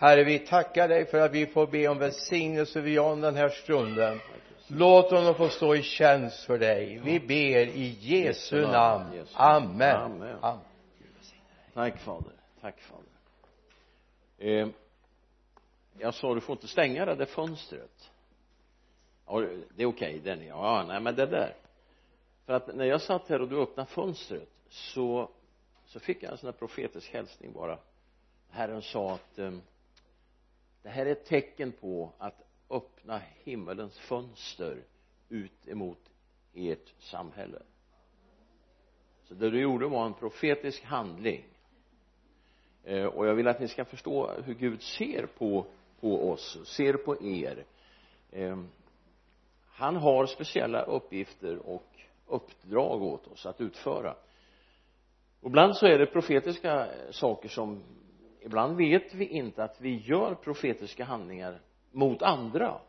Herre vi tackar dig för att vi får be om välsignelse vid Jan den här stunden. Låt honom få stå i tjänst för dig. Vi ber i Jesu namn. amen. Amen. amen. Tack fader. Tack fader. Eh, jag sa du får inte stänga det där fönstret. Ja, det är okej den ja nej men det där. För att när jag satt här och du öppnade fönstret så så fick jag en sån här profetisk hälsning bara. Herren sa att eh, det här är ett tecken på att öppna himmelens fönster ut emot ert samhälle. Så det du gjorde var en profetisk handling. Eh, och jag vill att ni ska förstå hur Gud ser på på oss, ser på er. Eh, han har speciella uppgifter och uppdrag åt oss att utföra. Och ibland så är det profetiska saker som ibland vet vi inte att vi gör profetiska handlingar mot andra.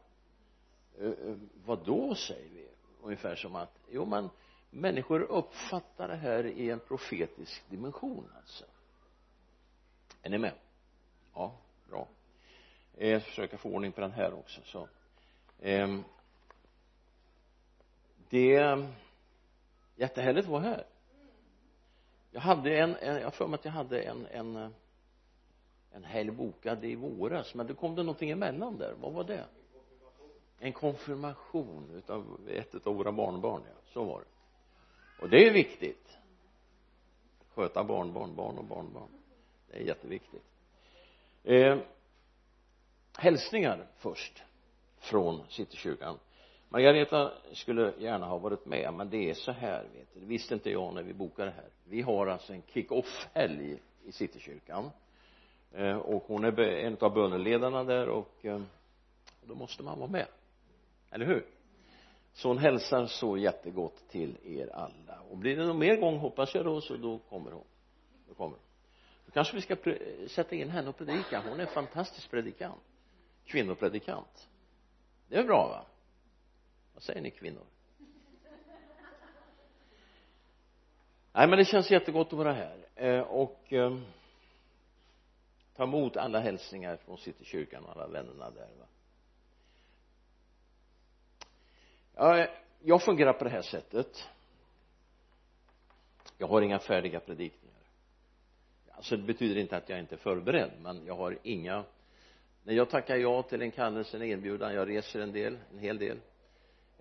Eh, eh, vad då säger vi? Ungefär som att jo men människor uppfattar det här i en profetisk dimension alltså. Är ni med? Ja bra. Jag ska försöka få ordning på den här också så. Eh, det är jättehärligt att vara här. Jag hade en, en jag har för mig att jag hade en en eh, en helg bokad i våras men då kom det någonting emellan där. Vad var det? En konfirmation utav ett av våra barnbarn ja, så var det. Och det är viktigt. Sköta barnbarn, barn och barnbarn. Det är jätteviktigt. Eh, hälsningar först från Citykyrkan. Margareta skulle gärna ha varit med men det är så här vet du. Det visste inte jag när vi bokade det här. Vi har alltså en kick-off helg i Citykyrkan. Eh, och hon är en av böneledarna där och eh, då måste man vara med. Eller hur? Så hon hälsar så jättegott till er alla. Och blir det någon mer gång hoppas jag då så då kommer hon. Då kommer hon. Då kanske vi ska sätta in henne och predika. Hon är en fantastisk predikant kvinnopredikant. Det är bra va? Vad säger ni kvinnor? Nej men det känns jättegott att vara här. Eh, och eh, ta emot alla hälsningar från Citykyrkan och alla vännerna där va. Ja, jag fungerar på det här sättet. Jag har inga färdiga predikningar. Alltså det betyder inte att jag inte är förberedd men jag har inga. När jag tackar ja till en kallelse, en erbjudan, jag reser en del, en hel del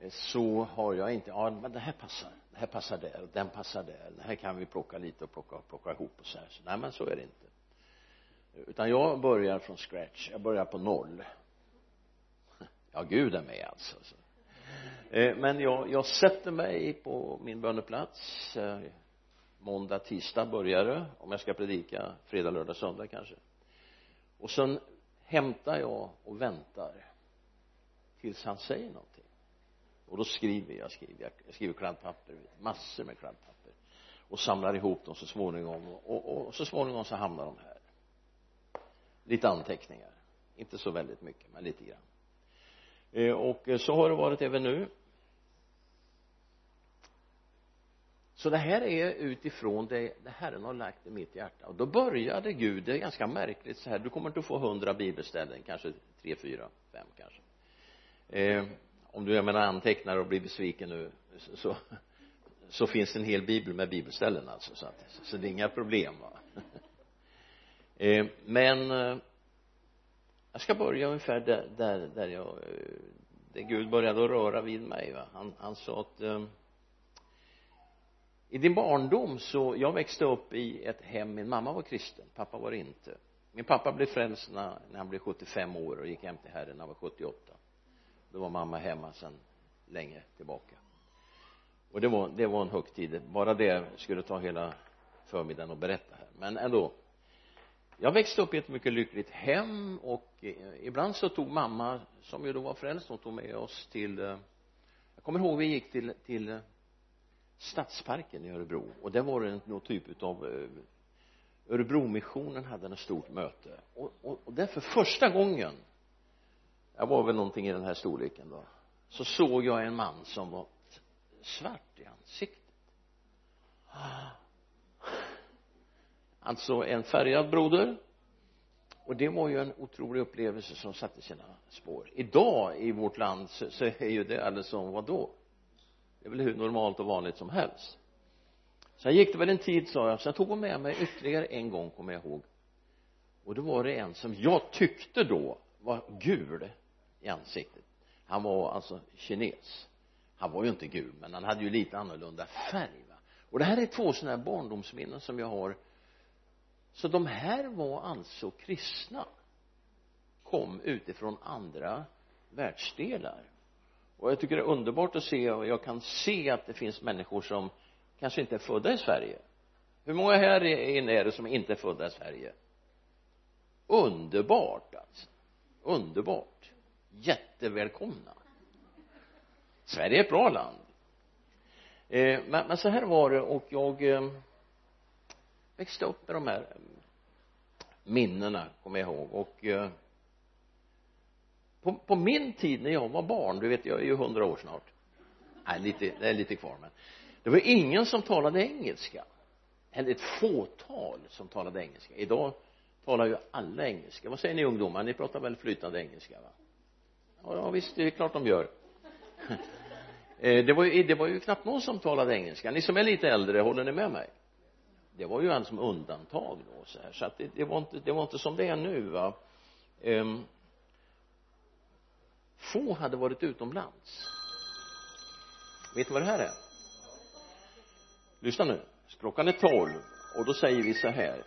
eh, så har jag inte, ja men det här passar, det här passar där, den passar där, det här kan vi plocka lite och plocka, plocka ihop och så här, så, nej men så är det inte utan jag börjar från scratch, jag börjar på noll. Ja Gud är med alltså. Eh, men jag, jag sätter mig på min böneplats eh, måndag, tisdag börjar det om jag ska predika fredag, lördag, söndag kanske. Och sen hämtar jag och väntar tills han säger någonting. Och då skriver jag, skriver jag, skriver kladdpapper, massor med kladdpapper. Och samlar ihop dem så småningom. Och, och, och så småningom så hamnar de här lite anteckningar. Inte så väldigt mycket men lite grann. Eh, och eh, så har det varit även nu. Så det här är utifrån det, det Herren har lagt i mitt hjärta. Och då började Gud, det är ganska märkligt så här du kommer inte att få hundra bibelställen kanske tre, fyra, fem kanske. Eh, om du jag menar antecknar och blir besviken nu så, så, så finns det en hel bibel med bibelställen alltså så att, så det är inga problem va. Eh, men eh, jag ska börja ungefär där, där, där jag eh, där Gud började att röra vid mig va. Han, han sa att i din barndom så jag växte upp i ett hem min mamma var kristen pappa var inte. Min pappa blev frälst när, när han blev 75 år och gick hem till Herren när han var 78 då var mamma hemma sedan länge tillbaka. Och det var, det var en högtid. Bara det skulle ta hela förmiddagen att berätta här. Men ändå jag växte upp i ett mycket lyckligt hem och eh, ibland så tog mamma som ju då var frälst hon tog med oss till eh, jag kommer ihåg vi gick till till eh, stadsparken i Örebro. Och där var det någon typ av Örebromissionen hade ett stort möte. Och, och, och där för första gången jag var väl någonting i den här storleken då så såg jag en man som var svart i ansiktet. Ah, alltså en färgad broder. Och det var ju en otrolig upplevelse som satte sina spår. Idag i vårt land så, så är ju det alldeles som vadå? det är väl hur normalt och vanligt som helst. Sen gick det väl en tid sa jag. Sen tog hon med mig ytterligare en gång kommer jag ihåg. Och då var det en som jag tyckte då var gul i ansiktet. Han var alltså kines. Han var ju inte gul men han hade ju lite annorlunda färg va. Och det här är två sådana här barndomsminnen som jag har så de här var alltså kristna. Kom utifrån andra världsdelar. Och jag tycker det är underbart att se och jag kan se att det finns människor som kanske inte är födda i Sverige. Hur många här inne är det som inte är födda i Sverige? Underbart alltså. Underbart. Jättevälkomna. Sverige är ett bra land. Eh, men, men så här var det och jag eh, växte upp med de här minnena kommer jag ihåg. Och eh, på, på min tid när jag var barn du vet jag är ju hundra år snart. Nej lite, det är lite kvar men det var ingen som talade engelska. Eller ett fåtal som talade engelska. Idag talar ju alla engelska. Vad säger ni ungdomar? Ni pratar väl flytande engelska va? Ja, ja visst det är klart de gör. Eh, det var ju det var ju knappt någon som talade engelska. Ni som är lite äldre håller ni med mig? Det var ju en som undantag då så här. Så att det, det var inte det var inte som det är nu va? Um, få hade varit utomlands. Vet ni vad det här är? Lyssna nu. Klockan är tolv och då säger vi så här.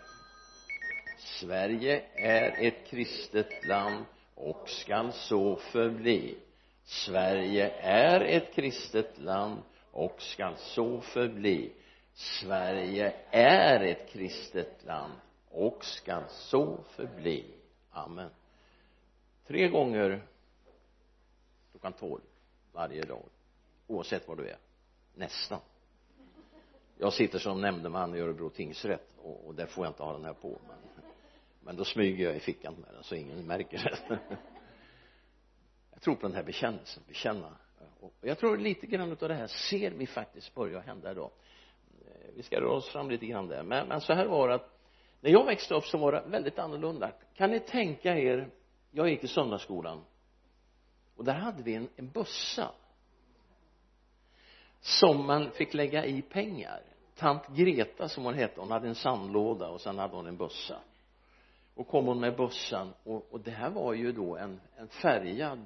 Sverige är ett kristet land och skall så förbli. Sverige är ett kristet land och skall så förbli. Sverige är ett kristet land och skall så förbli. Amen. Tre gånger klockan tolv varje dag oavsett var du är. Nästan. Jag sitter som nämndeman i Örebro tingsrätt och, och där får jag inte ha den här på men, men då smyger jag i fickan med den så ingen märker det. Jag tror på den här bekännelsen bekänna. Och jag tror lite grann av det här ser vi faktiskt börja hända idag vi ska röra oss fram lite grann där. Men, men så här var det att när jag växte upp så var det väldigt annorlunda. Kan ni tänka er jag gick i söndagsskolan. Och där hade vi en, en bössa som man fick lägga i pengar. Tant Greta som hon hette hon hade en sandlåda och sen hade hon en bössa och kom hon med bössan och, och det här var ju då en, en färgad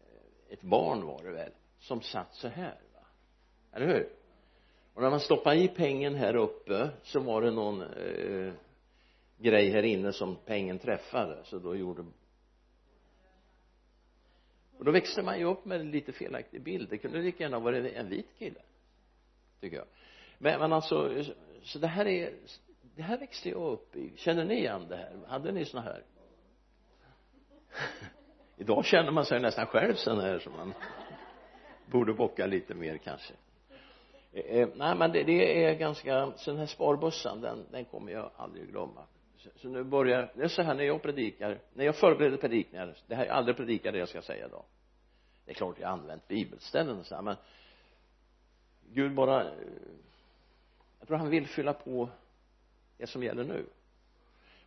eh, ett barn var det väl som satt så här va? Eller hur? Och när man stoppade i pengen här uppe så var det någon eh, grej här inne som pengen träffade så då gjorde och då växte man ju upp med en lite felaktig bild. Det kunde lika gärna varit en vit kille tycker jag. Men, men alltså så det här är det här växte jag upp i känner ni igen det här? Hade ni såna här? Idag känner man sig nästan själv sån här som man borde bocka lite mer kanske. Eh, eh, nej men det, det är ganska så den här sparbössan den, den kommer jag aldrig glömma. Så, så nu börjar det är så här när jag predikar när jag förbereder predikningar det här är aldrig predikar det jag ska säga idag det är klart jag har använt bibelställen och så här men Gud bara eh, jag tror han vill fylla på det som gäller nu.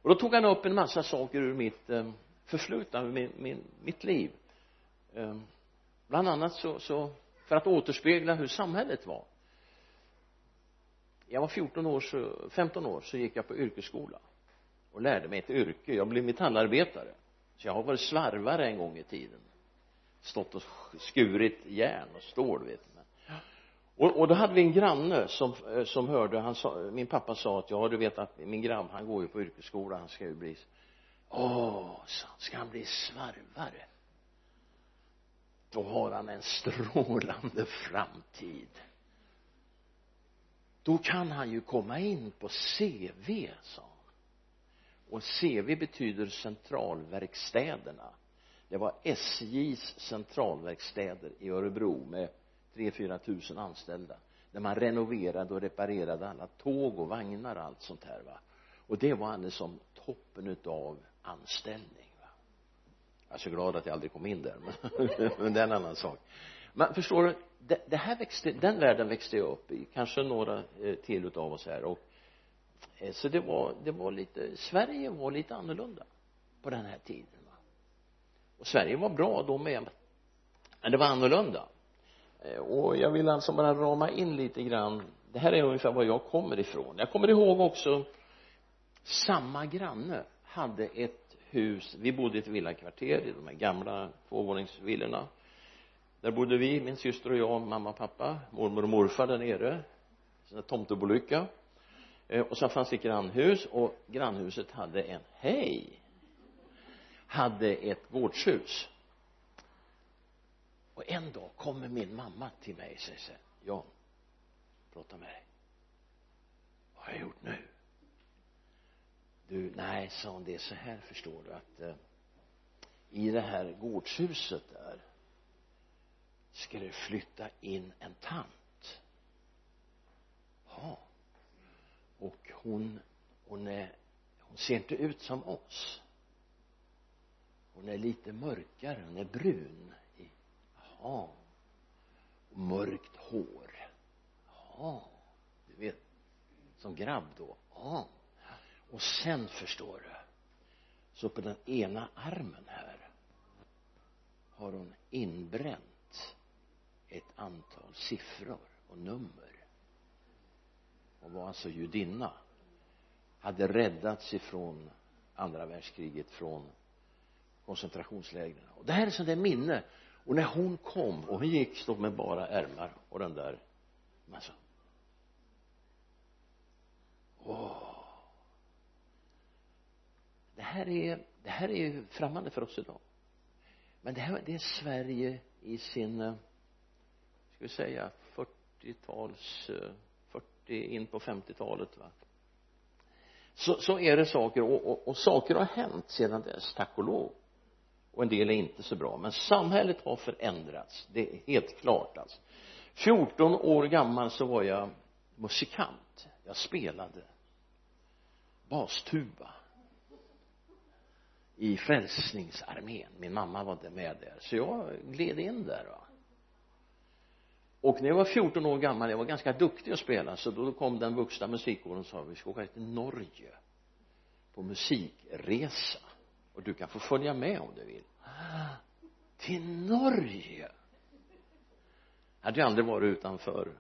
Och då tog han upp en massa saker ur mitt eh, förflutna, ur min, min, mitt liv. Eh, bland annat så, så för att återspegla hur samhället var jag var 14 år så, 15 år så gick jag på yrkesskola och lärde mig ett yrke. Jag blev metallarbetare. Så jag har varit svarvare en gång i tiden. Stått och skurit järn och stål vet du och, och då hade vi en granne som, eh, som hörde, han sa, min pappa sa att ja du vet att min grabb han går ju på yrkesskola, han ska ju bli åh, sa ska han bli svarvare? Då har han en strålande framtid då kan han ju komma in på CV sa han. Och CV betyder centralverkstäderna. Det var SJs centralverkstäder i Örebro med tre, fyra tusen anställda. Där man renoverade och reparerade alla tåg och vagnar och allt sånt här va. Och det var alldeles som toppen utav anställning va. Jag är så glad att jag aldrig kom in där men, men det är en annan sak men förstår du det, det här växte, den världen växte jag upp i kanske några eh, till utav oss här och eh, så det var, det var lite, Sverige var lite annorlunda på den här tiden va. Och Sverige var bra då med men det var annorlunda. Eh, och jag vill alltså bara rama in lite grann. Det här är ungefär var jag kommer ifrån. Jag kommer ihåg också samma granne hade ett hus. Vi bodde i ett villakvarter i de här gamla tvåvåningsvillorna där bodde vi, min syster och jag, mamma och pappa, mormor och morfar där nere. Sån där tomtebolycka. Eh, och sen fanns det ett grannhus och grannhuset hade en, hej hade ett gårdshus. Och en dag kommer min mamma till mig och säger så här, Jan prata med dig. Vad har jag gjort nu? Du, nej sa hon det är så här förstår du att eh, i det här gårdshuset där skulle flytta in en tant? Ja. Och hon hon är hon ser inte ut som oss. Hon är lite mörkare, hon är brun jaha mörkt hår. Jaha du vet som grabb då. Ja. Och sen förstår du så på den ena armen här har hon inbränt ett antal siffror och nummer. Hon var alltså judinna hade räddats ifrån andra världskriget från koncentrationslägren. Och det här är sånt där minne. Och när hon kom och hon gick stod med bara ärmar och den där men åh. Det här är det här är ju främmande för oss idag. Men det här det är Sverige i sin eh, ska vi säga 40-tals 40 eh, in på 50-talet va? Så, så är det saker och, och, och saker har hänt sedan dess tack och lov. Och en del är inte så bra men samhället har förändrats. Det är helt klart alltså. 14 år gammal så var jag musikant. Jag spelade bastuba i frälsningsarmén. Min mamma var inte med där så jag gled in där va och när jag var 14 år gammal jag var ganska duktig att spela så då kom den vuxna musikkåren och sa vi ska åka till Norge på musikresa. Och du kan få följa med om du vill. Till Norge? Hade jag aldrig varit utanför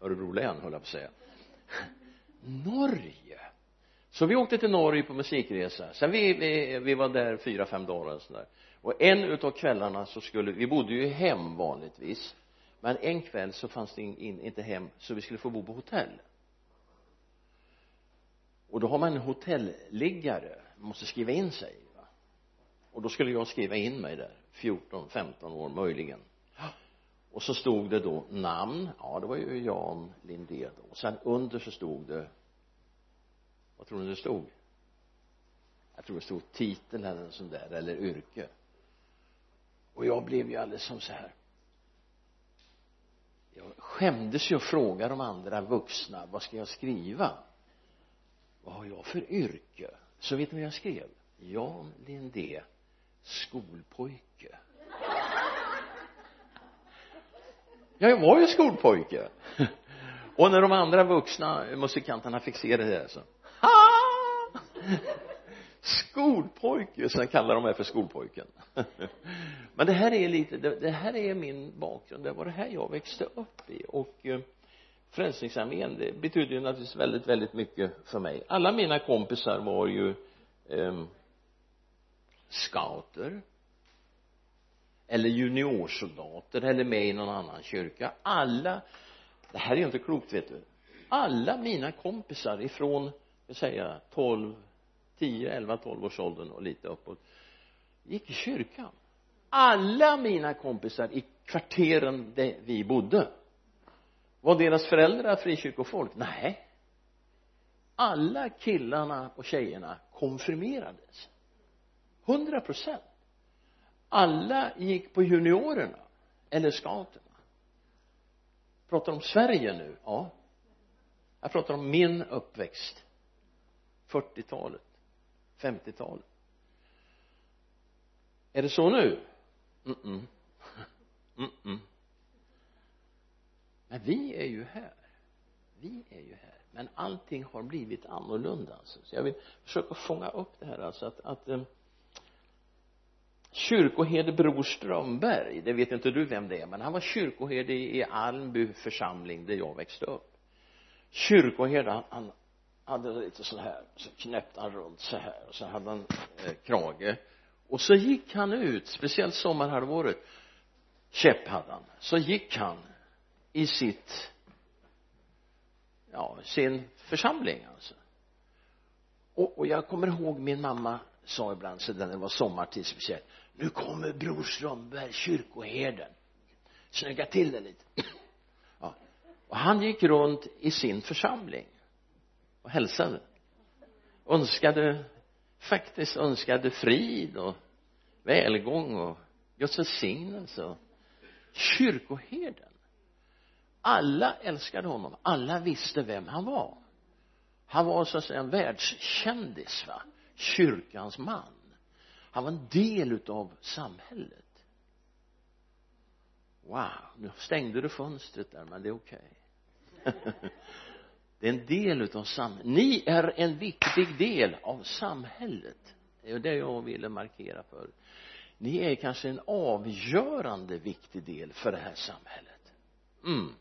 Örebro län höll jag på att säga. Norge? Så vi åkte till Norge på musikresa. Sen vi, vi, vi var där fyra, fem dagar och sådär. Och en utav kvällarna så skulle vi bodde ju hem vanligtvis men en kväll så fanns det in, in, inte hem så vi skulle få bo på hotell. Och då har man en hotelliggare man måste skriva in sig va? och då skulle jag skriva in mig där 14, 15 år möjligen. Och så stod det då namn ja det var ju Jan Lindé då. Och sen under så stod det vad tror ni det stod? Jag tror det stod titel eller något sånt där eller yrke. Och jag blev ju alldeles som så här jag skämdes ju och frågade de andra vuxna vad ska jag skriva? Vad har jag för yrke? Så vet ni vad jag skrev? Jan Lindé skolpojke. Ja, jag var ju skolpojke. Och när de andra vuxna musikanterna fick se det där så. Ha! Skolpojke. Sen kallar de mig för skolpojken. Men det här är lite det, det, här är min bakgrund. Det var det här jag växte upp i. Och eh, frälsningsarmén det betyder ju naturligtvis väldigt väldigt mycket för mig. Alla mina kompisar var ju eh, scouter. Eller juniorsoldater. Eller med i någon annan kyrka. Alla det här är ju inte klokt vet du. Alla mina kompisar ifrån jag säga 12 10, 11, 12 års åldern och lite uppåt. Gick i kyrkan. Alla mina kompisar i kvarteren där vi bodde. Var deras föräldrar frikyrkofolk? Nej. Alla killarna och tjejerna konfirmerades. Hundra procent. Alla gick på juniorerna eller scouterna pratar om Sverige nu? Ja. Jag pratar om min uppväxt. 40-talet 50-talet är det så nu mm -mm. Mm -mm. men vi är ju här vi är ju här men allting har blivit annorlunda alltså. så jag vill försöka fånga upp det här alltså att, att eh, kyrkoherde Bror Strömberg det vet inte du vem det är men han var kyrkoherde i Almby församling där jag växte upp kyrkoherde han, han hade lite så här så knäppte han runt så här och så hade han eh, krage. Och så gick han ut speciellt sommarhalvåret käpp hade han. Så gick han i sitt ja sin församling alltså. Och, och jag kommer ihåg min mamma sa ibland så när det var sommartid speciellt nu kommer bror Strömberg kyrkoherden. Snygga till det lite. Ja. och han gick runt i sin församling och hälsade. Önskade faktiskt önskade frid och välgång och Guds välsignelse och kyrkoherden. Alla älskade honom. Alla visste vem han var. Han var så att säga en världskändis va? Kyrkans man. Han var en del utav samhället. Wow nu stängde du fönstret där men det är okej. okay. det är en del utav samhället ni är en viktig del av samhället. Det är det jag ville markera för. Ni är kanske en avgörande viktig del för det här samhället. Mm.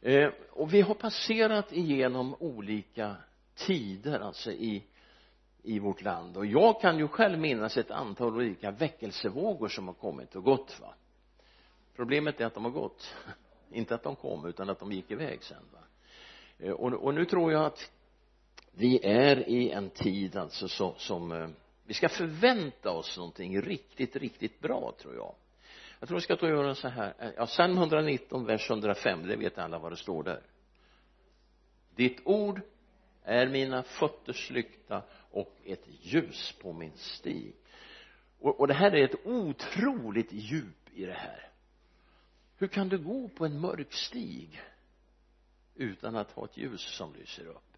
Eh, och vi har passerat igenom olika tider alltså i i vårt land. Och jag kan ju själv minnas ett antal olika väckelsevågor som har kommit och gått va. Problemet är att de har gått. Inte att de kom utan att de gick iväg sen va. eh, Eh, och, och nu tror jag att vi är i en tid alltså så, som eh, vi ska förvänta oss någonting riktigt riktigt bra tror jag. Jag tror vi ska ta och göra så här. Eh, ja psalm 119 vers 105 det vet alla vad det står där. Ditt ord är mina fötters lykta och ett ljus på min stig. Och, och det här är ett otroligt djup i det här. Hur kan du gå på en mörk stig? Utan att ha ett ljus som lyser upp.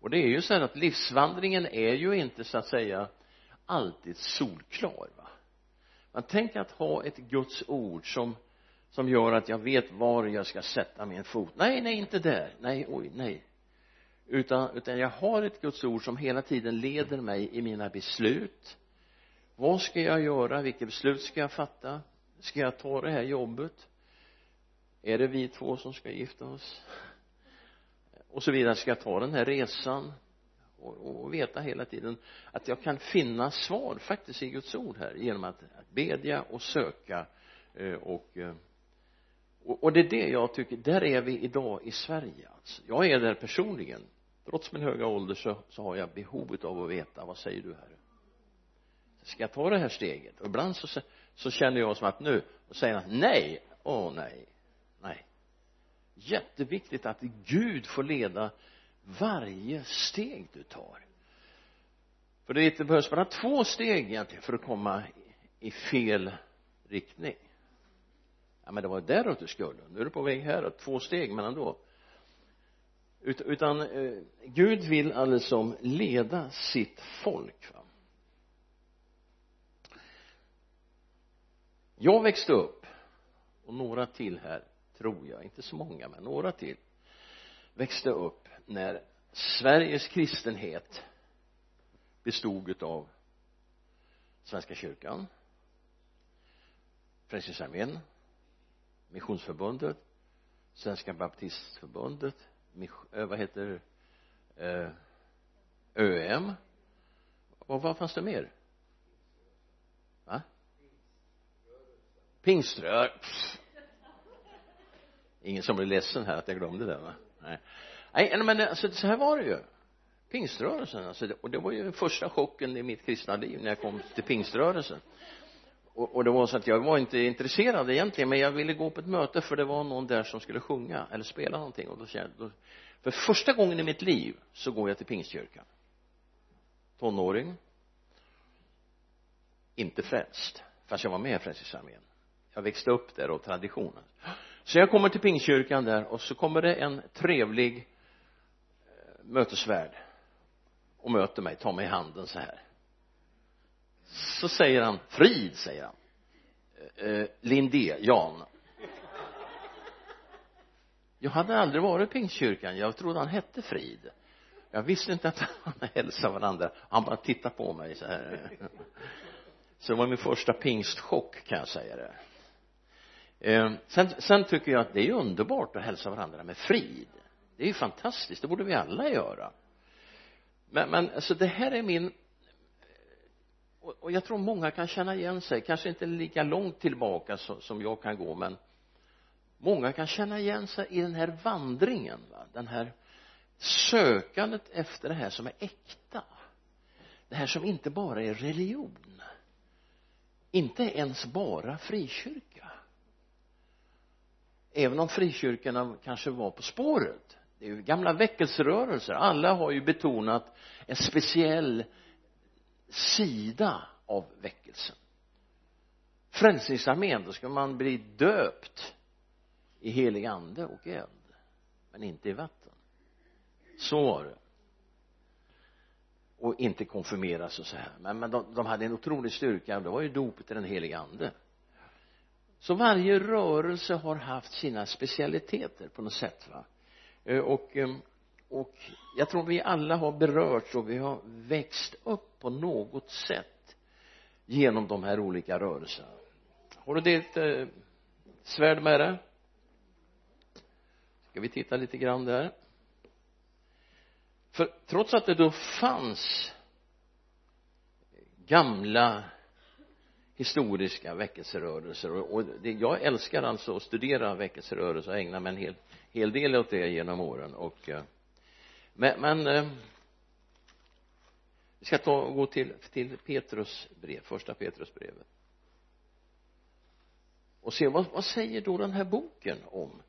Och det är ju så här att livsvandringen är ju inte så att säga alltid solklar va? Man tänker att ha ett Guds ord som som gör att jag vet var jag ska sätta min fot. Nej nej inte där. Nej oj nej. Utan, utan jag har ett Guds ord som hela tiden leder mig i mina beslut. Vad ska jag göra? Vilket beslut ska jag fatta? Ska jag ta det här jobbet? Är det vi två som ska gifta oss? Och så vidare. Ska jag ta den här resan och, och veta hela tiden att jag kan finna svar faktiskt i Guds ord här genom att, att bedja och söka eh, och, eh, och och det är det jag tycker där är vi idag i Sverige alltså. Jag är där personligen. Trots min höga ålder så, så har jag behovet av att veta vad säger du herre? Ska jag ta det här steget? Och ibland så, så känner jag som att nu och säger han nej åh nej jätteviktigt att Gud får leda varje steg du tar. För det behövs bara två steg egentligen för att komma i fel riktning. Ja men det var däråt du skulle. Nu är du på väg häråt två steg men ändå. Utan eh, Gud vill alltså leda sitt folk va? jag växte upp och några till här tror jag, inte så många men några till växte upp när Sveriges kristenhet bestod utav Svenska kyrkan Frälsningsarmén Missionsförbundet Svenska baptistförbundet eh, vad heter eh, ÖM och vad fanns det mer? Va? Pingströr ingen som blir ledsen här att jag glömde det va? Nej. Nej men alltså så här var det ju. Pingströrelsen alltså och det var ju den första chocken i mitt kristna liv när jag kom till pingströrelsen. Och, och det var så att jag var inte intresserad egentligen men jag ville gå på ett möte för det var någon där som skulle sjunga eller spela någonting. Och då kände då, för första gången i mitt liv så går jag till pingstkyrkan. Tonåring. Inte frälst fast jag var med i frälsningsarmén. Jag växte upp där och traditionen så jag kommer till pingstkyrkan där och så kommer det en trevlig eh, mötesvärd och möter mig, tar mig i handen så här. Så säger han frid säger han. Eh, eh, Lindé, Jan. Jag hade aldrig varit i pingstkyrkan. Jag trodde han hette Frid. Jag visste inte att han hälsade varandra. Han bara tittade på mig så här. Så det var min första pingstchock kan jag säga det. Ehm, sen, sen tycker jag att det är underbart att hälsa varandra med frid. Det är ju fantastiskt det borde vi alla göra. Men, men alltså det här är min och, och jag tror många kan känna igen sig kanske inte lika långt tillbaka så, som jag kan gå men många kan känna igen sig i den här vandringen va? den här sökandet efter det här som är äkta. Det här som inte bara är religion. Inte ens bara frikyrka även om frikyrkorna kanske var på spåret. Det är ju gamla väckelserörelser. Alla har ju betonat en speciell sida av väckelsen. Frälsningsarmén då ska man bli döpt i helig ande och eld men inte i vatten. Så var det. Och inte konfirmeras och så här. Men, men de, de hade en otrolig styrka. Det var ju dopet i den heliga ande så varje rörelse har haft sina specialiteter på något sätt va? Eh, och ehm, och jag tror vi alla har berörts och vi har växt upp på något sätt genom de här olika rörelserna. Har du ditt eh, svärd med dig? Ska vi titta lite grann där? För trots att det då fanns gamla historiska väckelserörelser. Och, det, jag älskar alltså att studera väckelserörelser och ägna mig en hel, hel del åt det genom åren. Och eh, men, men eh, vi ska ta gå till, till Petrus brev, första Petrusbrevet. Och se vad, vad säger då den här boken om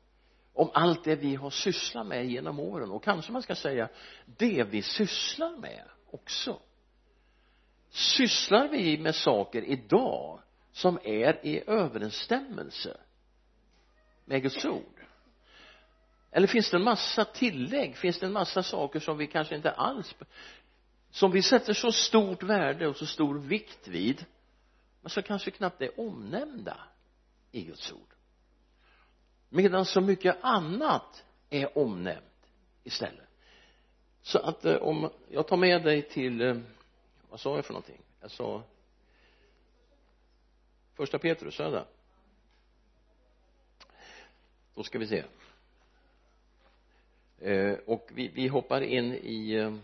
om allt det vi har sysslat med genom åren? Och kanske man ska säga det vi sysslar med också sysslar vi med saker idag som är i överensstämmelse med Guds ord? Eller finns det en massa tillägg? Finns det en massa saker som vi kanske inte alls som vi sätter så stort värde och så stor vikt vid men som kanske knappt är omnämnda i Guds ord? Medan så mycket annat är omnämnt istället. Så att eh, om jag tar med dig till eh, vad sa jag för någonting? Jag sa första Petrus, sa jag det? Då ska vi se. Eh, och vi, vi hoppar in i eh,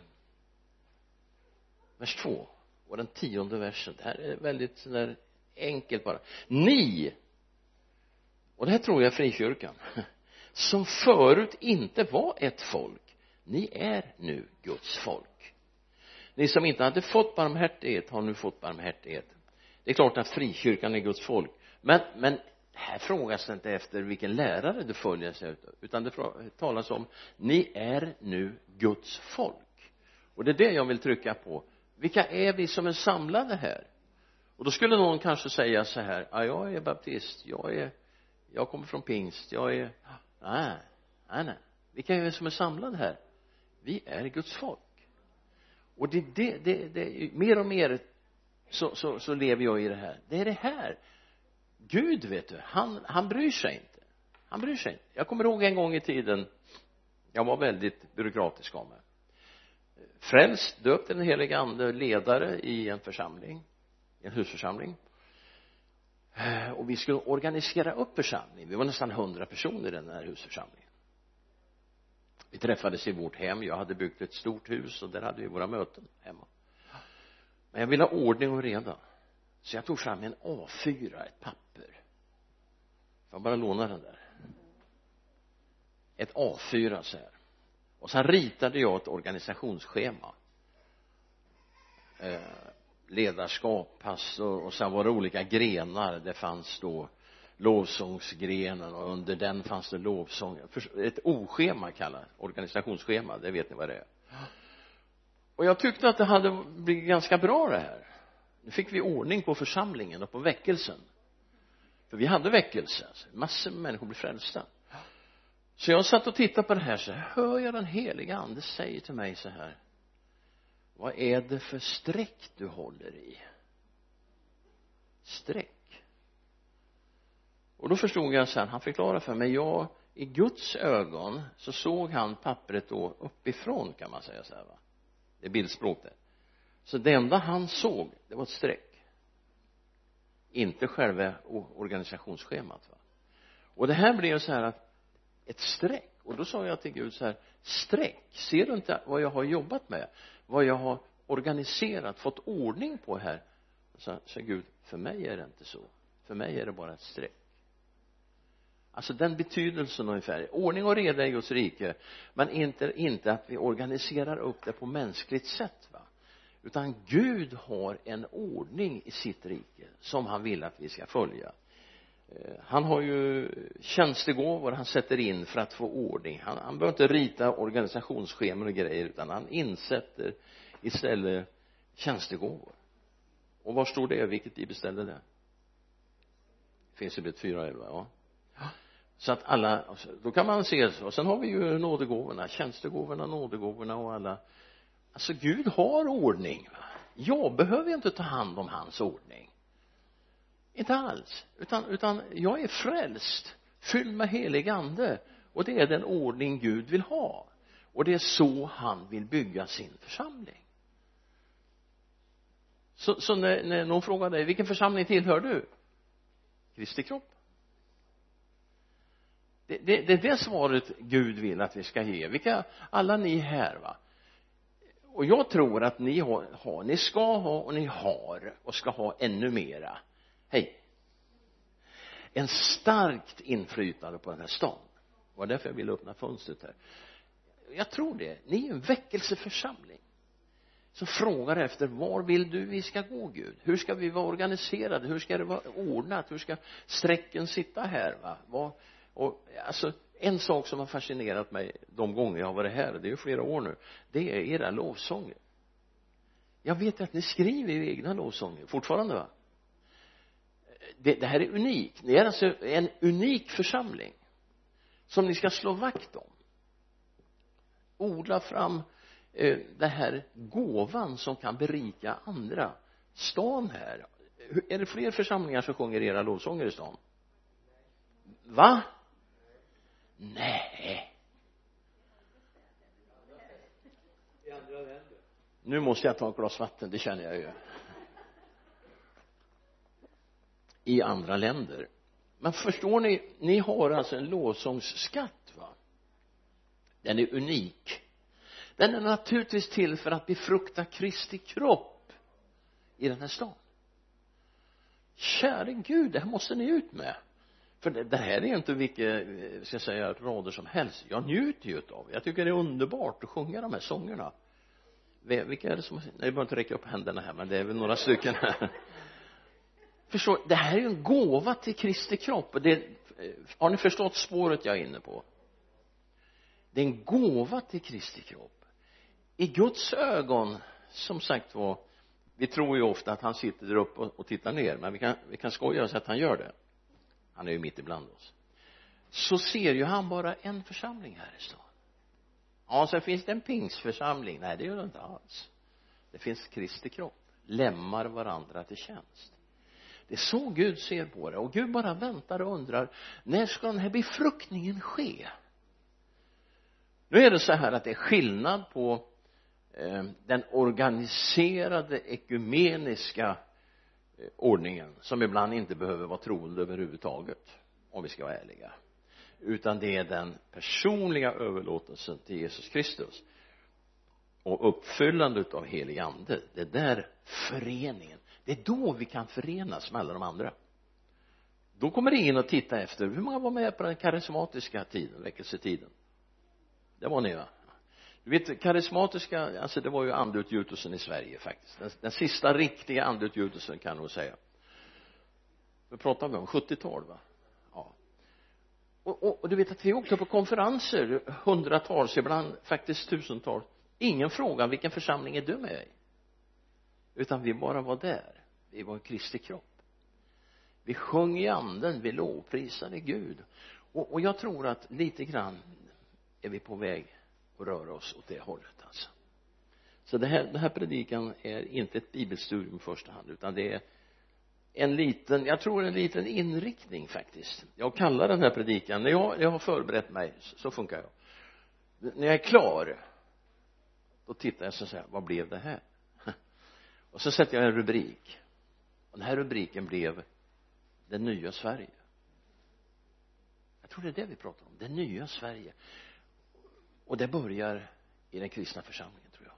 vers två. Och den tionde versen. Det här är väldigt sådär enkelt bara. Ni och det här tror jag är frikyrkan som förut inte var ett folk ni är nu Guds folk ni som inte hade fått barmhärtighet har nu fått barmhärtighet. Det är klart att frikyrkan är Guds folk. Men, men här frågas det inte efter vilken lärare du följer sig utan det talas om ni är nu Guds folk. Och det är det jag vill trycka på. Vilka är vi som är samlade här? Och då skulle någon kanske säga så här ja jag är baptist jag är jag kommer från pingst jag är nej nej nej. Vilka är vi som är samlade här? Vi är Guds folk och det, det, det, det mer och mer så, så, så lever jag i det här. Det är det här. Gud vet du han, han bryr sig inte. Han bryr sig inte. Jag kommer ihåg en gång i tiden jag var väldigt byråkratisk av mig. Frälst döpt den helige ande ledare i en församling en husförsamling. Eh, och vi skulle organisera upp församlingen. Vi var nästan hundra personer i den här husförsamlingen vi träffades i vårt hem. Jag hade byggt ett stort hus och där hade vi våra möten hemma. Men jag ville ha ordning och reda. Så jag tog fram en A4 ett papper. Jag bara låna den där. Ett A4 så här. Och sen ritade jag ett organisationsschema. Eh, ledarskap, pastor och sen var det olika grenar. Det fanns då lovsångsgrenen och under den fanns det lovsång ett oschema kallat organisationsschema det vet ni vad det är. Och jag tyckte att det hade blivit ganska bra det här. Nu fick vi ordning på församlingen och på väckelsen. För vi hade väckelse alltså. massor med människor blev frälsta. Så jag satt och tittade på det här så hör jag den heliga ande säger till mig så här vad är det för streck du håller i? Streck? Och då förstod jag sen han förklarade för mig jag i Guds ögon så såg han pappret då uppifrån kan man säga så här va? Det är bildspråk det så det enda han såg det var ett streck. Inte själva organisationsschemat va? Och det här blev så här att ett streck. Och då sa jag till Gud så här streck? Ser du inte vad jag har jobbat med? Vad jag har organiserat fått ordning på här? Så sa Gud för mig är det inte så. För mig är det bara ett streck alltså den betydelsen ungefär. Ordning och reda i Guds rike men inte, inte att vi organiserar upp det på mänskligt sätt va? Utan Gud har en ordning i sitt rike som han vill att vi ska följa. Eh, han har ju tjänstegåvor han sätter in för att få ordning. Han, han behöver inte rita organisationsscheman och grejer utan han insätter istället tjänstegåvor. Och var står det? Vilket bibelställe det? Finns i Bibeln 4.11 ja så att alla då kan man se och sen har vi ju nådegåvorna tjänstegåvorna nådegåvorna och alla. Alltså Gud har ordning va? Jag behöver inte ta hand om hans ordning. Inte alls. Utan, utan jag är frälst fylld med helig ande. Och det är den ordning Gud vill ha. Och det är så han vill bygga sin församling. Så, så när, när någon frågar dig vilken församling tillhör du? Kristi kropp det, det, det är det svaret Gud vill att vi ska ge. Vilka alla ni här va. Och jag tror att ni har, har ni ska ha och ni har och ska ha ännu mera. Hej. En starkt inflytande på den här stan. Det var därför jag ville öppna fönstret här. Jag tror det. Ni är en väckelseförsamling. Som frågar efter var vill du vi ska gå Gud? Hur ska vi vara organiserade? Hur ska det vara ordnat? Hur ska strecken sitta här va? Vad, och alltså en sak som har fascinerat mig de gånger jag har varit här det är ju flera år nu det är era lovsånger. Jag vet att ni skriver era egna lovsånger fortfarande va? Det, det här är unikt. Ni är alltså en unik församling som ni ska slå vakt om. Odla fram eh, den här gåvan som kan berika andra. Stan här. Är det fler församlingar som sjunger era lovsånger i stan? Va? Nej. Nu måste jag ta ett glas vatten det känner jag ju. I andra länder. Men förstår ni ni har alltså en lovsångsskatt va? Den är unik. Den är naturligtvis till för att befrukta Kristi kropp i den här stan käre gud det här måste ni ut med för det, det här är inte vilka eh, ska jag säga rader som helst. Jag njuter ju utav jag tycker det är underbart att sjunga de här sångerna. Vilka är det som nej jag behöver inte räcka upp händerna här men det är väl några stycken här. Förstår det här är ju en gåva till Kristi kropp. Det eh, har ni förstått spåret jag är inne på? Det är en gåva till Kristi kropp. I Guds ögon som sagt var vi tror ju ofta att han sitter där uppe och tittar ner men vi kan, vi kan skoja oss att han gör det han är ju mitt ibland oss. Så ser ju han bara en församling här i stan. Ja sen finns det en pingsförsamling nej det gör det inte alls. Det finns Kristi kropp. Lämmar varandra till tjänst. Det är så Gud ser på det. Och Gud bara väntar och undrar när ska den här befruktningen ske? Nu är det så här att det är skillnad på eh, den organiserade ekumeniska Eh, ordningen som ibland inte behöver vara troende överhuvudtaget om vi ska vara ärliga. Utan det är den personliga överlåtelsen till Jesus Kristus och uppfyllandet av helig ande. Det är där föreningen det är då vi kan förenas med alla de andra. Då kommer det in och titta efter hur många var med på den karismatiska tiden, väckelsetiden. Det var ni va? Du vet karismatiska alltså det var ju andeutgjutelsen i Sverige faktiskt. Den, den sista riktiga andeutgjutelsen kan jag nog säga. Vad pratar vi om 70-tal va? Ja. Och, och, och, du vet att vi åkte på konferenser hundratals ibland faktiskt tusentals ingen fråga vilken församling är du med i? Utan vi bara var där. Vi var en Kristi kropp. Vi sjöng i anden vi lovprisade Gud. Och, och jag tror att lite grann är vi på väg och röra oss åt det hållet alltså. Så det här, den här predikan är inte ett bibelstudium i första hand utan det är en liten, jag tror en liten inriktning faktiskt. Jag kallar den här predikan, när jag, jag har förberett mig så funkar jag. När jag är klar då tittar jag så här, vad blev det här? Och så sätter jag en rubrik. Och den här rubriken blev det nya Sverige. Jag tror det är det vi pratar om det nya Sverige och det börjar i den kristna församlingen tror jag.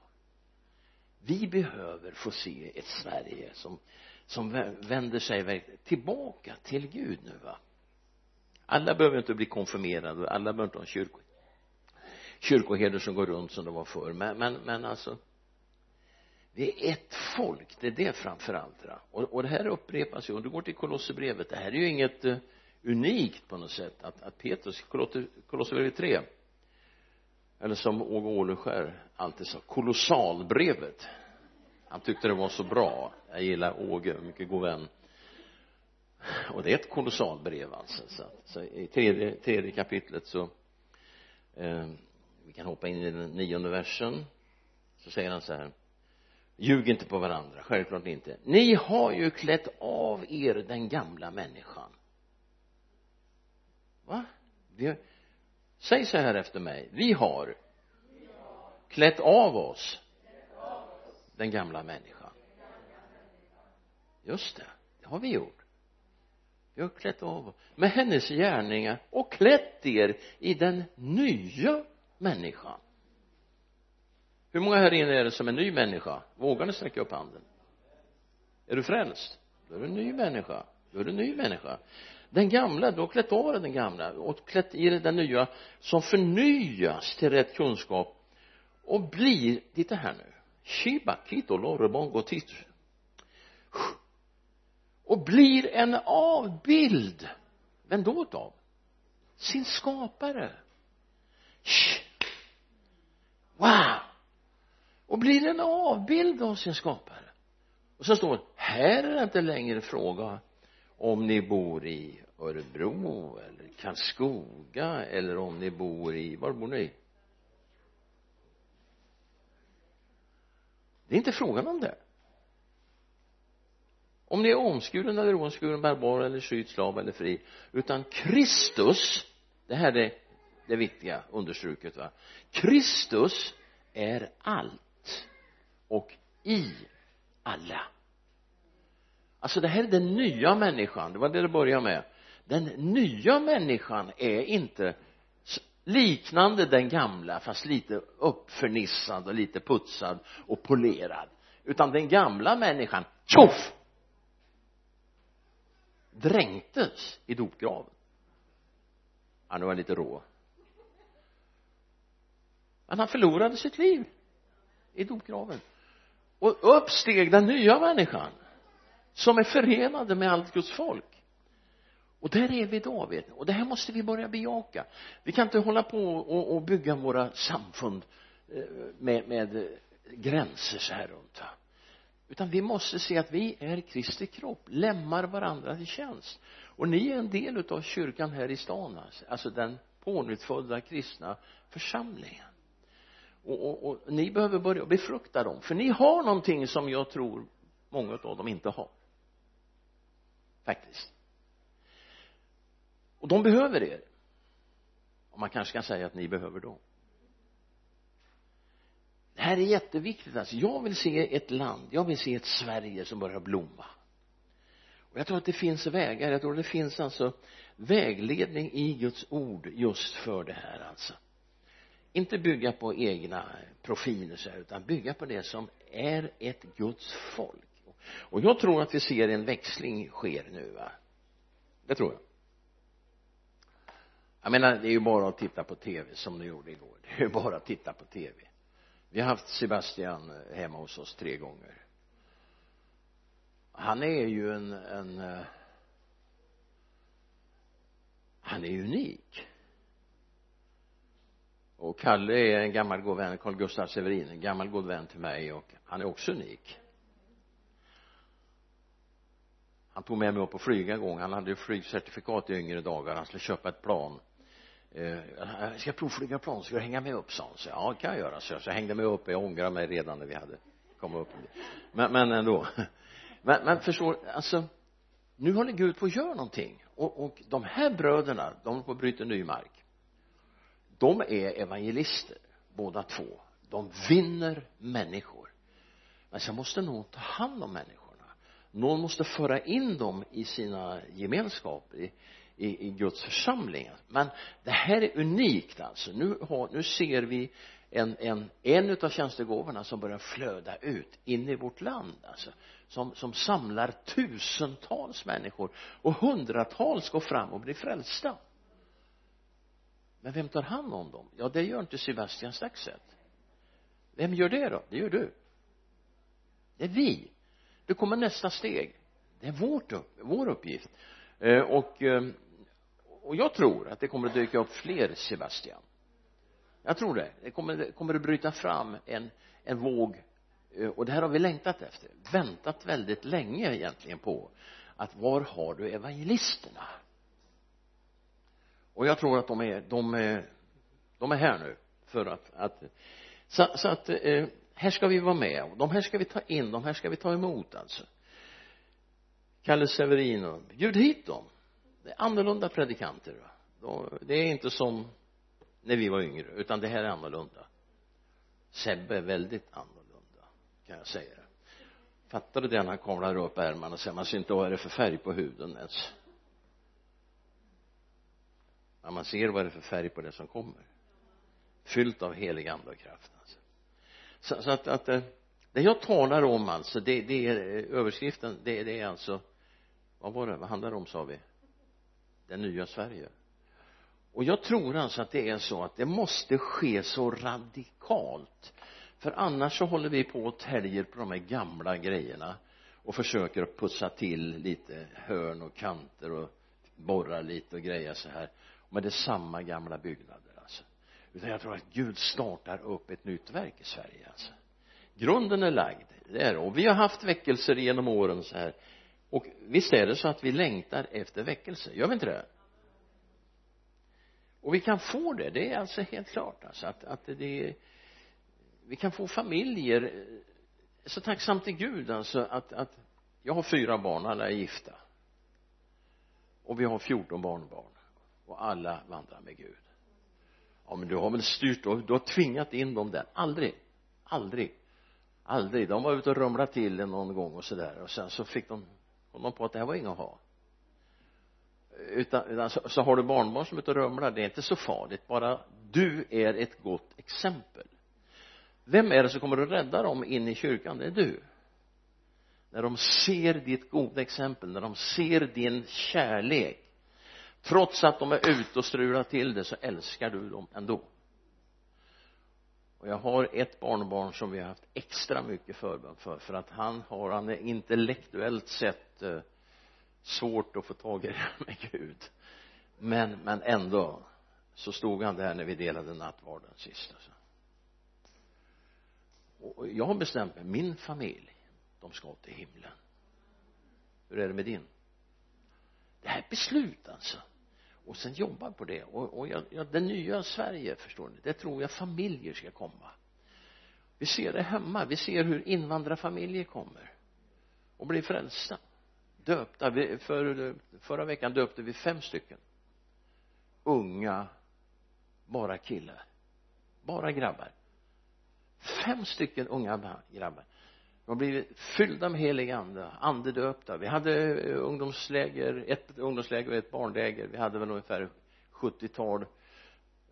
Vi behöver få se ett Sverige som som vänder sig tillbaka till Gud nu va? Alla behöver inte bli konfirmerade alla behöver inte ha kyrko kyrkoherdar som går runt som det var förr. Men, men, men alltså det är ett folk det är det framför allt och, och det här upprepas ju. Om du går till Kolosserbrevet det här är ju inget uh, unikt på något sätt att, att Petrus Kolosserbrevet 3 eller som Åge Åleskär alltid sa kolossalbrevet. Han tyckte det var så bra. Jag gillar Åge, mycket god vän. Och det är ett kolossalbrev alltså. Så, så i tredje, tredje kapitlet så eh, vi kan hoppa in i den nionde versen. Så säger han så här ljug inte på varandra, självklart inte. Ni har ju klätt av er den gamla människan. Va? Vi har, säg så här efter mig. Vi har klätt av oss den gamla människan. Just det, det har vi gjort. Vi har klätt av oss med hennes gärningar och klätt er i den nya människan. Hur många här inne är det som är ny människa? Vågar ni sträcka upp handen? Är du frälst? Då är du en ny människa. Då är du en ny människa den gamla, du har klätt av dig den gamla och klätt i dig den nya som förnyas till rätt kunskap och blir, titta här nu shiba kito lorebongo tit och blir en avbild. Vem då utav? sin skapare. Wow. Och blir en avbild av sin skapare. Och så står det här är det inte längre fråga om ni bor i Örebro eller Karlskoga eller om ni bor i, var bor ni? Det är inte frågan om det. Om ni är omskuren eller omskuren, barbar eller skydd, slav eller fri. Utan Kristus det här är det viktiga understruket va? Kristus är allt och i alla. Alltså det här är den nya människan. Det var det det började med den nya människan är inte liknande den gamla fast lite uppförnissad och lite putsad och polerad. Utan den gamla människan tjoff! Dränktes i dopgraven. Ja, nu var jag lite rå. Men han förlorade sitt liv i dopgraven. Och uppsteg den nya människan som är förenade med allt Guds folk och där är vi idag vet ni. Och det här måste vi börja bejaka. Vi kan inte hålla på och, och bygga våra samfund eh, med, med gränser så här runt va. Utan vi måste se att vi är Kristi kropp lämmar varandra till tjänst. Och ni är en del utav kyrkan här i stan alltså, alltså den pånyttfödda kristna församlingen. Och, och, och ni behöver börja befrukta dem för ni har någonting som jag tror många av dem inte har. Faktiskt och de behöver er. Och man kanske kan säga att ni behöver dem. Det här är jätteviktigt alltså. Jag vill se ett land jag vill se ett Sverige som börjar blomma. Och jag tror att det finns vägar jag tror att det finns alltså vägledning i Guds ord just för det här alltså. Inte bygga på egna profiler så här, utan bygga på det som är ett Guds folk. Och jag tror att vi ser en växling sker nu va? Det tror jag jag menar det är ju bara att titta på tv som ni gjorde igår. Det är ju bara att titta på tv vi har haft Sebastian eh, hemma hos oss tre gånger. Han är ju en, en eh, han är unik. Och Kalle är en gammal god vän, Carl Gustaf Severin, en gammal god vän till mig och han är också unik. Han tog med mig upp och flyga en gång. Han hade ju flygcertifikat i yngre dagar. Han skulle köpa ett plan. Eh, jag ska provflyga plan, ska du hänga med upp? sa han så ja det kan jag göra. Så jag hängde med upp. Jag ångrar mig redan när vi hade kommit upp. Men, men ändå. Men, men förstår alltså nu håller Gud på att göra någonting. Och, och de här bröderna de håller på att bryta ny mark. De är evangelister båda två. De vinner människor. Men sen måste någon ta hand om människorna. Någon måste föra in dem i sina gemenskaper i, i, i Guds församling. men det här är unikt alltså. Nu, har, nu ser vi en, en, en utav tjänstegåvorna som börjar flöda ut in i vårt land alltså som, som samlar tusentals människor och hundratals går fram och blir frälsta. Men vem tar hand om dem? Ja det gör inte Sebastian Staxet. Vem gör det då? Det gör du. Det är vi. Det kommer nästa steg. Det är vårt upp, vår uppgift. Eh, och eh, och jag tror att det kommer att dyka upp fler Sebastian. Jag tror det. Det kommer, kommer att bryta fram en, en våg. Eh, och det här har vi längtat efter. Väntat väldigt länge egentligen på att var har du evangelisterna? Och jag tror att de är de är de är här nu för att, att så, så att eh, här ska vi vara med. Och de här ska vi ta in de här ska vi ta emot alltså. Kalle Severino bjud hit dem det är annorlunda predikanter det är inte som när vi var yngre utan det här är annorlunda. Sebbe är väldigt annorlunda kan jag säga. Fattar du det? När han kavlar upp ärmarna och säger man ser inte vad är det för färg på huden ens. När man ser vad det är för färg på det som kommer. Fyllt av helig ande och kraft alltså. så, så att, att eh, det jag talar om alltså det, det är eh, överskriften det, det är alltså vad var det, vad handlar det om sa vi? Det nya Sverige. Och jag tror alltså att det är så att det måste ske så radikalt. För annars så håller vi på och täljer på de här gamla grejerna och försöker att putsa till lite hörn och kanter och borra lite och greja så här men det är samma gamla byggnader alltså. Utan jag tror att Gud startar upp ett nytt verk i Sverige alltså. Grunden är lagd det är och vi har haft väckelser genom åren så här och visst är det så att vi längtar efter väckelse gör vi inte det? Och vi kan få det det är alltså helt klart alltså att, att det vi kan få familjer eh, så tacksam till Gud alltså att, att jag har fyra barn, alla är gifta. Och vi har 14 barnbarn och alla vandrar med Gud. Ja men du har väl styrt och du har tvingat in dem där. Aldrig aldrig aldrig. De var ute och rumlade till det någon gång och sådär och sen så fick de kom man på att det här var inget att ha. Utan, utan så, så har du barnbarn som är ute och rumlar det är inte så farligt. Bara du är ett gott exempel. Vem är det som kommer att rädda dem in i kyrkan? Det är du. När de ser ditt goda exempel när de ser din kärlek trots att de är ute och strular till det så älskar du dem ändå. Och jag har ett barnbarn som vi har haft extra mycket förbön för för att han har han är intellektuellt sett Eh, svårt att få tag i det här med Gud. Men men ändå så stod han där när vi delade nattvarden sist alltså. och jag har bestämt mig. Min familj de ska till himlen. Hur är det med din? Det här är beslut alltså. Och sen jobba på det. Och, och jag, jag, det nya Sverige förstår ni det tror jag familjer ska komma. Vi ser det hemma. Vi ser hur invandrarfamiljer kommer och blir frälsta döpta vi, för, förra veckan döpte vi fem stycken. Unga bara killar bara grabbar. Fem stycken unga grabbar. De har blivit fyllda med helig ande andedöpta. Vi hade eh, ungdomsläger ett ungdomsläger och ett barnläger. Vi hade väl ungefär 70-tal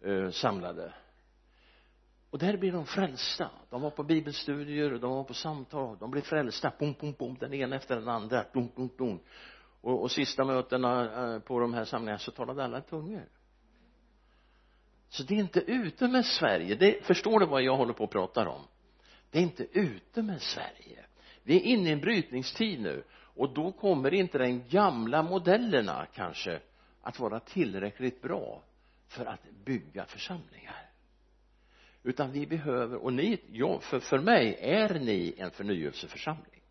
eh, samlade och där blir de frälsta. De var på bibelstudier och de var på samtal. De blev frälsta. Pum pum pum. Den ena efter den andra. Dum dum dum och, och sista mötena eh, på de här samlingarna så talade alla tungor. Så det är inte ute med Sverige. Det, förstår du vad jag håller på och pratar om? Det är inte ute med Sverige. Vi är inne i en brytningstid nu. Och då kommer inte de gamla modellerna kanske att vara tillräckligt bra för att bygga församlingar utan vi behöver och ni, ja, för, för mig är ni en förnyelseförsamling.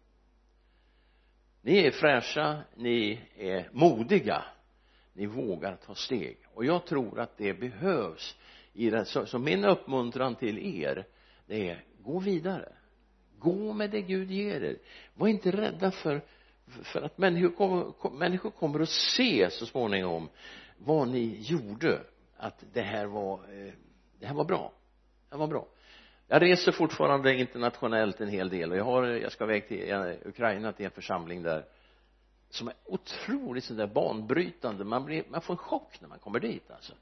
Ni är fräscha, ni är modiga ni vågar ta steg. Och jag tror att det behövs i den, så, så min uppmuntran till er det är gå vidare. Gå med det Gud ger er. Var inte rädda för för att människor kommer, människor kommer att se så småningom vad ni gjorde att det här var eh, det här var bra det var bra. Jag reser fortfarande internationellt en hel del och jag har, jag ska iväg till eh, Ukraina till en församling där som är otroligt sådär banbrytande. Man blir, man får en chock när man kommer dit alltså.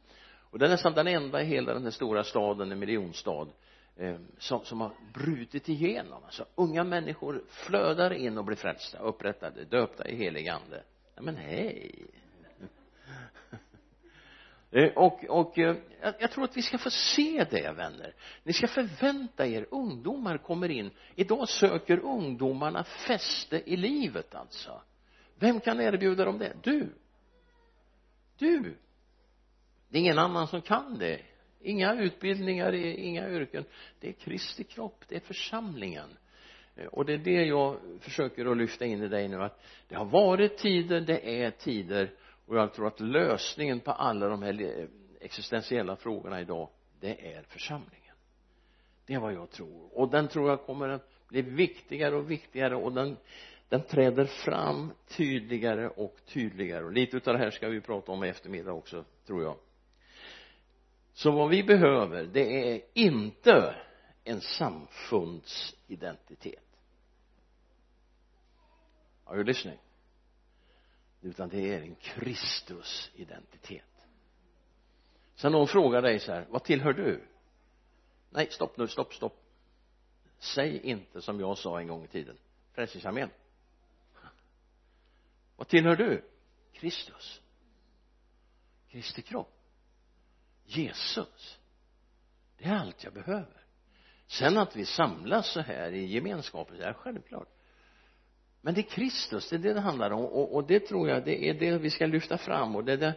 Och det är nästan den enda i hela den här stora staden, en miljonstad eh, som, som har brutit igenom. Alltså unga människor flödar in och blir frälsta, upprättade, döpta i helig ande ja, men hej! Eh, och, och eh, jag, jag tror att vi ska få se det vänner. Ni ska förvänta er ungdomar kommer in. Idag söker ungdomarna fäste i livet alltså. Vem kan erbjuda dem det? Du. Du. Det är ingen annan som kan det. Inga utbildningar, inga yrken. Det är Kristi kropp, det är församlingen. Eh, och det är det jag försöker att lyfta in i dig nu att det har varit tider, det är tider och jag tror att lösningen på alla de här existentiella frågorna idag det är församlingen. Det är vad jag tror. Och den tror jag kommer att bli viktigare och viktigare och den den träder fram tydligare och tydligare. Och lite utav det här ska vi prata om i eftermiddag också tror jag. Så vad vi behöver det är inte en samfundsidentitet are you listening? Utan det är en Kristusidentitet sen någon frågar dig så här vad tillhör du? Nej stopp nu stopp stopp. Säg inte som jag sa en gång i tiden Frälsningsarmén. Vad tillhör du? Kristus. Kristi kropp. Jesus. Det är allt jag behöver. Sen att vi samlas så här i gemenskapen det är självklart men det är Kristus, det är det det handlar om. Och, och det tror jag det är det vi ska lyfta fram. Och det är det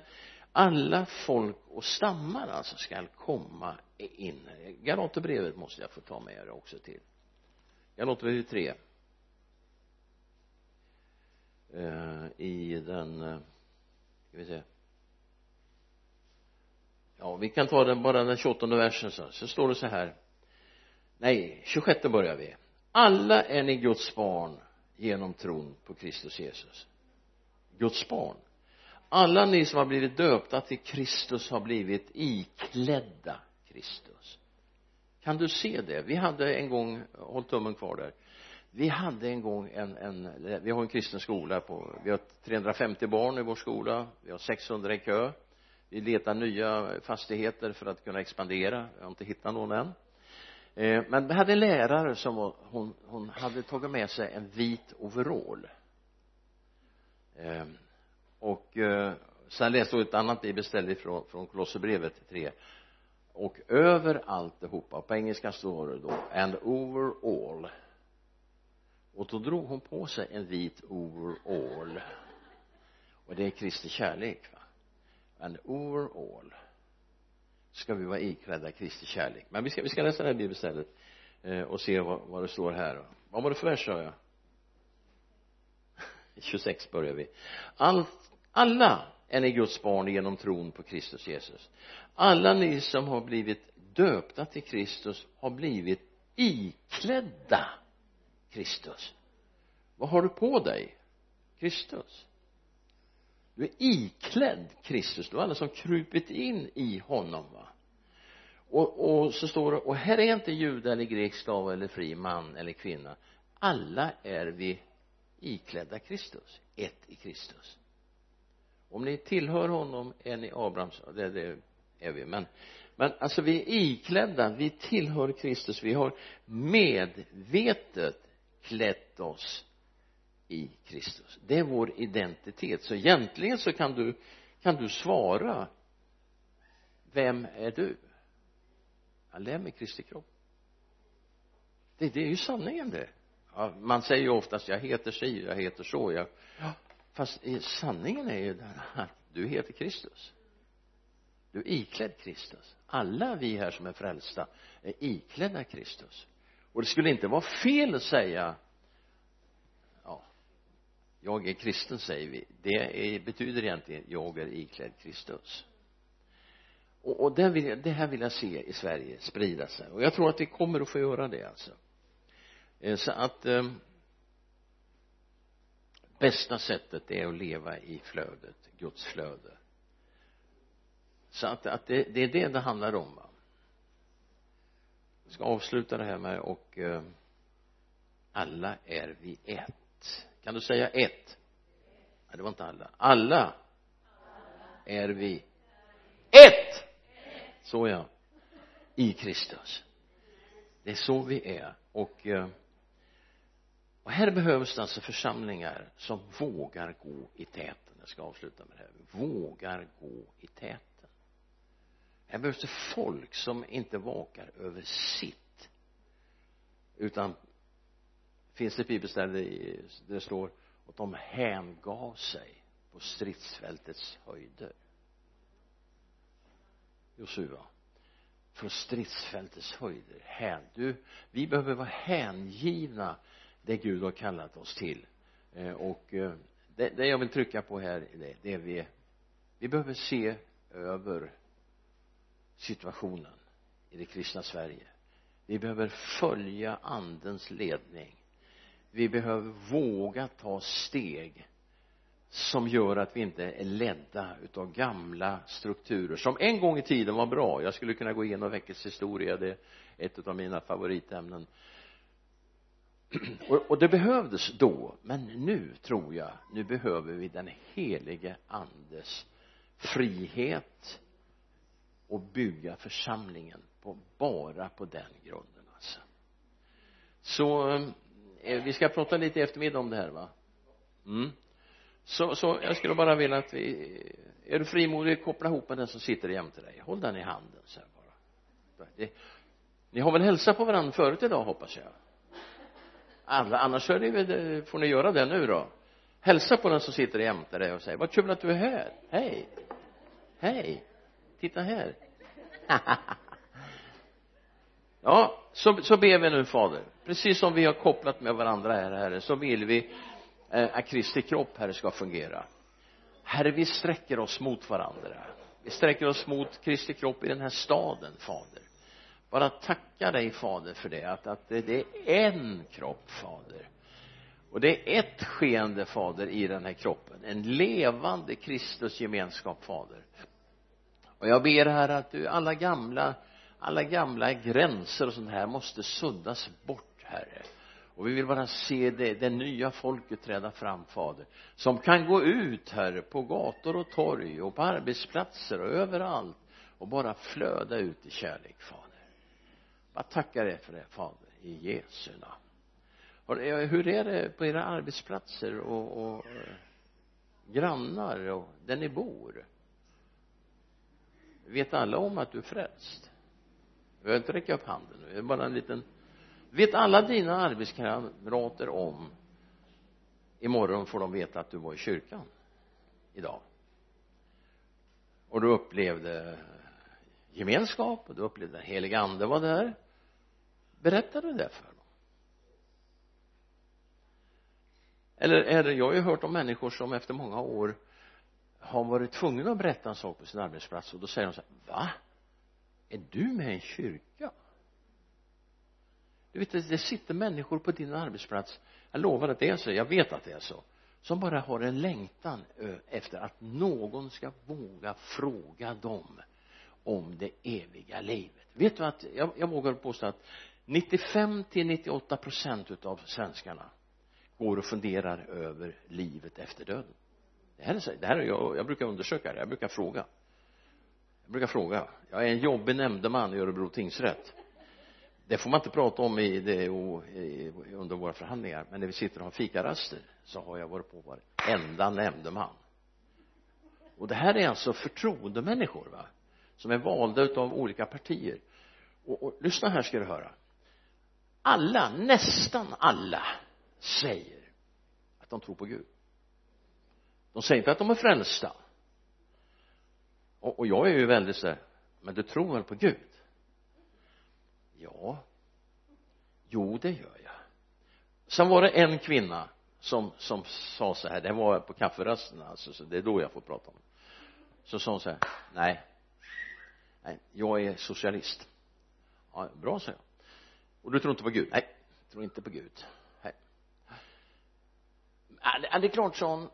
alla folk och stammar alltså ska komma in. Galaterbrevet måste jag få ta med er också till. Galaterbrevet 3 eh, i den eh, ska vi se. Ja vi kan ta den bara den 28 versen så, så står det så här. Nej 26 börjar vi. Alla är ni Guds barn genom tron på Kristus Jesus. Guds barn. Alla ni som har blivit döpta till Kristus har blivit iklädda Kristus. Kan du se det? Vi hade en gång håll tummen kvar där. Vi hade en gång en, en vi har en kristen skola på vi har 350 barn i vår skola. Vi har 600 i kö. Vi letar nya fastigheter för att kunna expandera. Vi har inte hittat någon än. Eh, men vi hade en lärare som var, hon, hon hade tagit med sig en vit overall. Eh, och eh, sen läste hon ett annat bibelställe från, från Kolosserbrevet 3 och över alltihopa på engelska står det då and over all och då drog hon på sig en vit overall. Och det är Kristi kärlek va? And over all ska vi vara iklädda Kristi kärlek. Men vi ska, vi ska läsa det här bibelstället eh, och se vad, vad det står här. Vad var det för vers sa jag? 26 börjar vi. Allt alla är ni Guds barn genom tron på Kristus Jesus. Alla ni som har blivit döpta till Kristus har blivit iklädda Kristus. Vad har du på dig? Kristus? Du är iklädd Kristus. Du är alla som krupit in i honom va? Och, och så står det och här är inte jude eller grek slav eller fri man eller kvinna. Alla är vi iklädda Kristus. Ett i Kristus. Om ni tillhör honom är ni Abrahams det, det är vi. Men men alltså vi är iklädda. Vi tillhör Kristus. Vi har medvetet klätt oss i Kristus. Det är vår identitet. Så egentligen så kan du kan du svara vem är du? Jag lär mig Kristi kropp. Det, det är ju sanningen det. Ja, man säger ju oftast jag heter si, jag heter så jag, ja, fast sanningen är ju den att du heter Kristus. Du är iklädd Kristus. Alla vi här som är frälsta är iklädda Kristus. Och det skulle inte vara fel att säga jag är kristen säger vi. Det är, betyder egentligen jag är iklädd Kristus. Och, och det, vill, det här vill jag se i Sverige sprida sig. Och jag tror att vi kommer att få göra det alltså. Eh, så att eh, bästa sättet är att leva i flödet Guds flöde. Så att, att det, det är det det handlar om va. Jag ska avsluta det här med och eh, alla är vi ett kan du säga ett? Nej det var inte alla. Alla är vi ett! Så ja. I Kristus. Det är så vi är. Och eh, och här behövs det alltså församlingar som vågar gå i täten. Jag ska avsluta med det här. Vågar gå i täten. Här behövs det folk som inte vakar över sitt utan finns det ett bibelställe där det står att de hängav sig på stridsfältets höjder? Josua från stridsfältets höjder. Hän du vi behöver vara hängivna det Gud har kallat oss till. Eh, och eh, det, det jag vill trycka på här det, det är vi vi behöver se över situationen i det kristna Sverige. Vi behöver följa andens ledning vi behöver våga ta steg som gör att vi inte är ledda utav gamla strukturer som en gång i tiden var bra. Jag skulle kunna gå igenom veckans historia det är ett av mina favoritämnen. Och, och det behövdes då men nu tror jag nu behöver vi den helige andes frihet och bygga församlingen på, bara på den grunden alltså. Så Eh, vi ska prata lite i eftermiddag om det här va? Mm. Så, så jag skulle bara vilja att vi är du frimodig koppla ihop med den som sitter jämte dig. Håll den i handen så här bara. Det, ni har väl hälsat på varandra förut idag hoppas jag? Alla, annars är det, får ni göra det nu då. Hälsa på den som sitter jämte dig och säg vad kul att du är här. Hej. Hej. Titta här. ja så, så ber vi nu fader. Precis som vi har kopplat med varandra här herre så vill vi eh, att Kristi kropp herre ska fungera. Herre vi sträcker oss mot varandra. Vi sträcker oss mot Kristi kropp i den här staden fader. Bara tacka dig fader för det att, att det är en kropp fader. Och det är ett skeende fader i den här kroppen. En levande Kristus gemenskap fader. Och jag ber här att du alla gamla alla gamla gränser och sånt här måste suddas bort herre. Och vi vill bara se det, det nya folket träda fram fader som kan gå ut herre på gator och torg och på arbetsplatser och överallt och bara flöda ut i kärlek fader. Bara tackar dig för det fader i Jesu namn. Eh, hur är det på era arbetsplatser och, och eh, grannar och där ni bor? Vet alla om att du är frälst? Jag behöver inte räcka upp handen. Nu det är bara en liten vet alla dina arbetskamrater om imorgon får de veta att du var i kyrkan idag. Och du upplevde gemenskap och du upplevde den helige ande var där. Berättade du det för dem? Eller är det jag har ju hört om människor som efter många år har varit tvungna att berätta en sak på sin arbetsplats och då säger de så här va? Är du med i en kyrka? Du vet det sitter människor på din arbetsplats. Jag lovar att det är så. Jag vet att det är så. Som bara har en längtan efter att någon ska våga fråga dem om det eviga livet. Vet du att jag, jag vågar påstå att 95 till 98 procent utav svenskarna går och funderar över livet efter döden. Det här är, det här är jag, jag brukar undersöka det, jag brukar fråga jag brukar fråga jag är en jobbig nämndeman i Örebro tingsrätt. Det får man inte prata om i det och, i, under våra förhandlingar men när vi sitter och har fikaraster så har jag varit på varenda nämndeman. Och det här är alltså förtroendemänniskor va som är valda utav olika partier. Och, och lyssna här ska du höra. Alla, nästan alla säger att de tror på Gud. De säger inte att de är frälsta och, och jag är ju väldigt så här, men du tror väl på Gud? Ja. Jo det gör jag. Sen var det en kvinna som, som sa så här, det var på kafferasten alltså så det är då jag får prata om. Det så sa hon så här, nej. Nej, jag är socialist. Ja, bra sa jag. Och du tror inte på Gud? Nej, jag tror inte på Gud. Nej. Ah, ja, ah, det är klart sa hon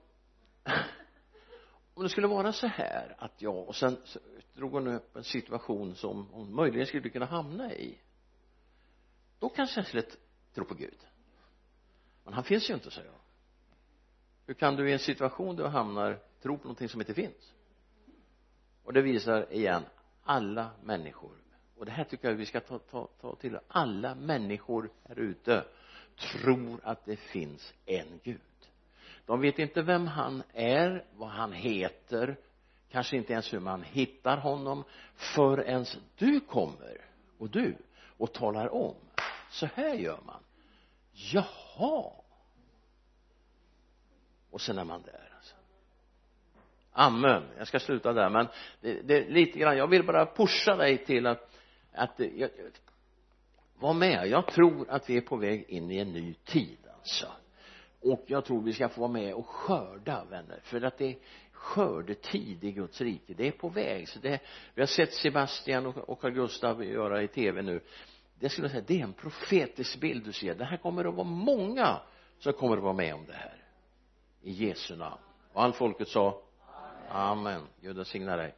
om det skulle vara så här att jag och sen drog hon upp en situation som hon möjligen skulle kunna hamna i. Då kanske jag skulle tro på Gud. Men han finns ju inte säger jag. Hur kan du i en situation där du hamnar tro på någonting som inte finns? Och det visar igen alla människor. Och det här tycker jag vi ska ta, ta, ta till alla människor här ute. Tror att det finns en Gud de vet inte vem han är, vad han heter kanske inte ens hur man hittar honom förrän du kommer och du och talar om. Så här gör man. Jaha. Och sen är man där alltså. amen. Jag ska sluta där men det, det är lite grann jag vill bara pusha dig till att att jag, var med. Jag tror att vi är på väg in i en ny tid alltså och jag tror vi ska få vara med och skörda vänner. För att det är skördetid i Guds rike. Det är på väg. Så det vi har sett Sebastian och, Carl Gustav göra i tv nu. Det skulle jag säga det är en profetisk bild du ser. Det här kommer att vara många som kommer att vara med om det här. I Jesu namn. Och all folket sa amen. Gud välsigne dig.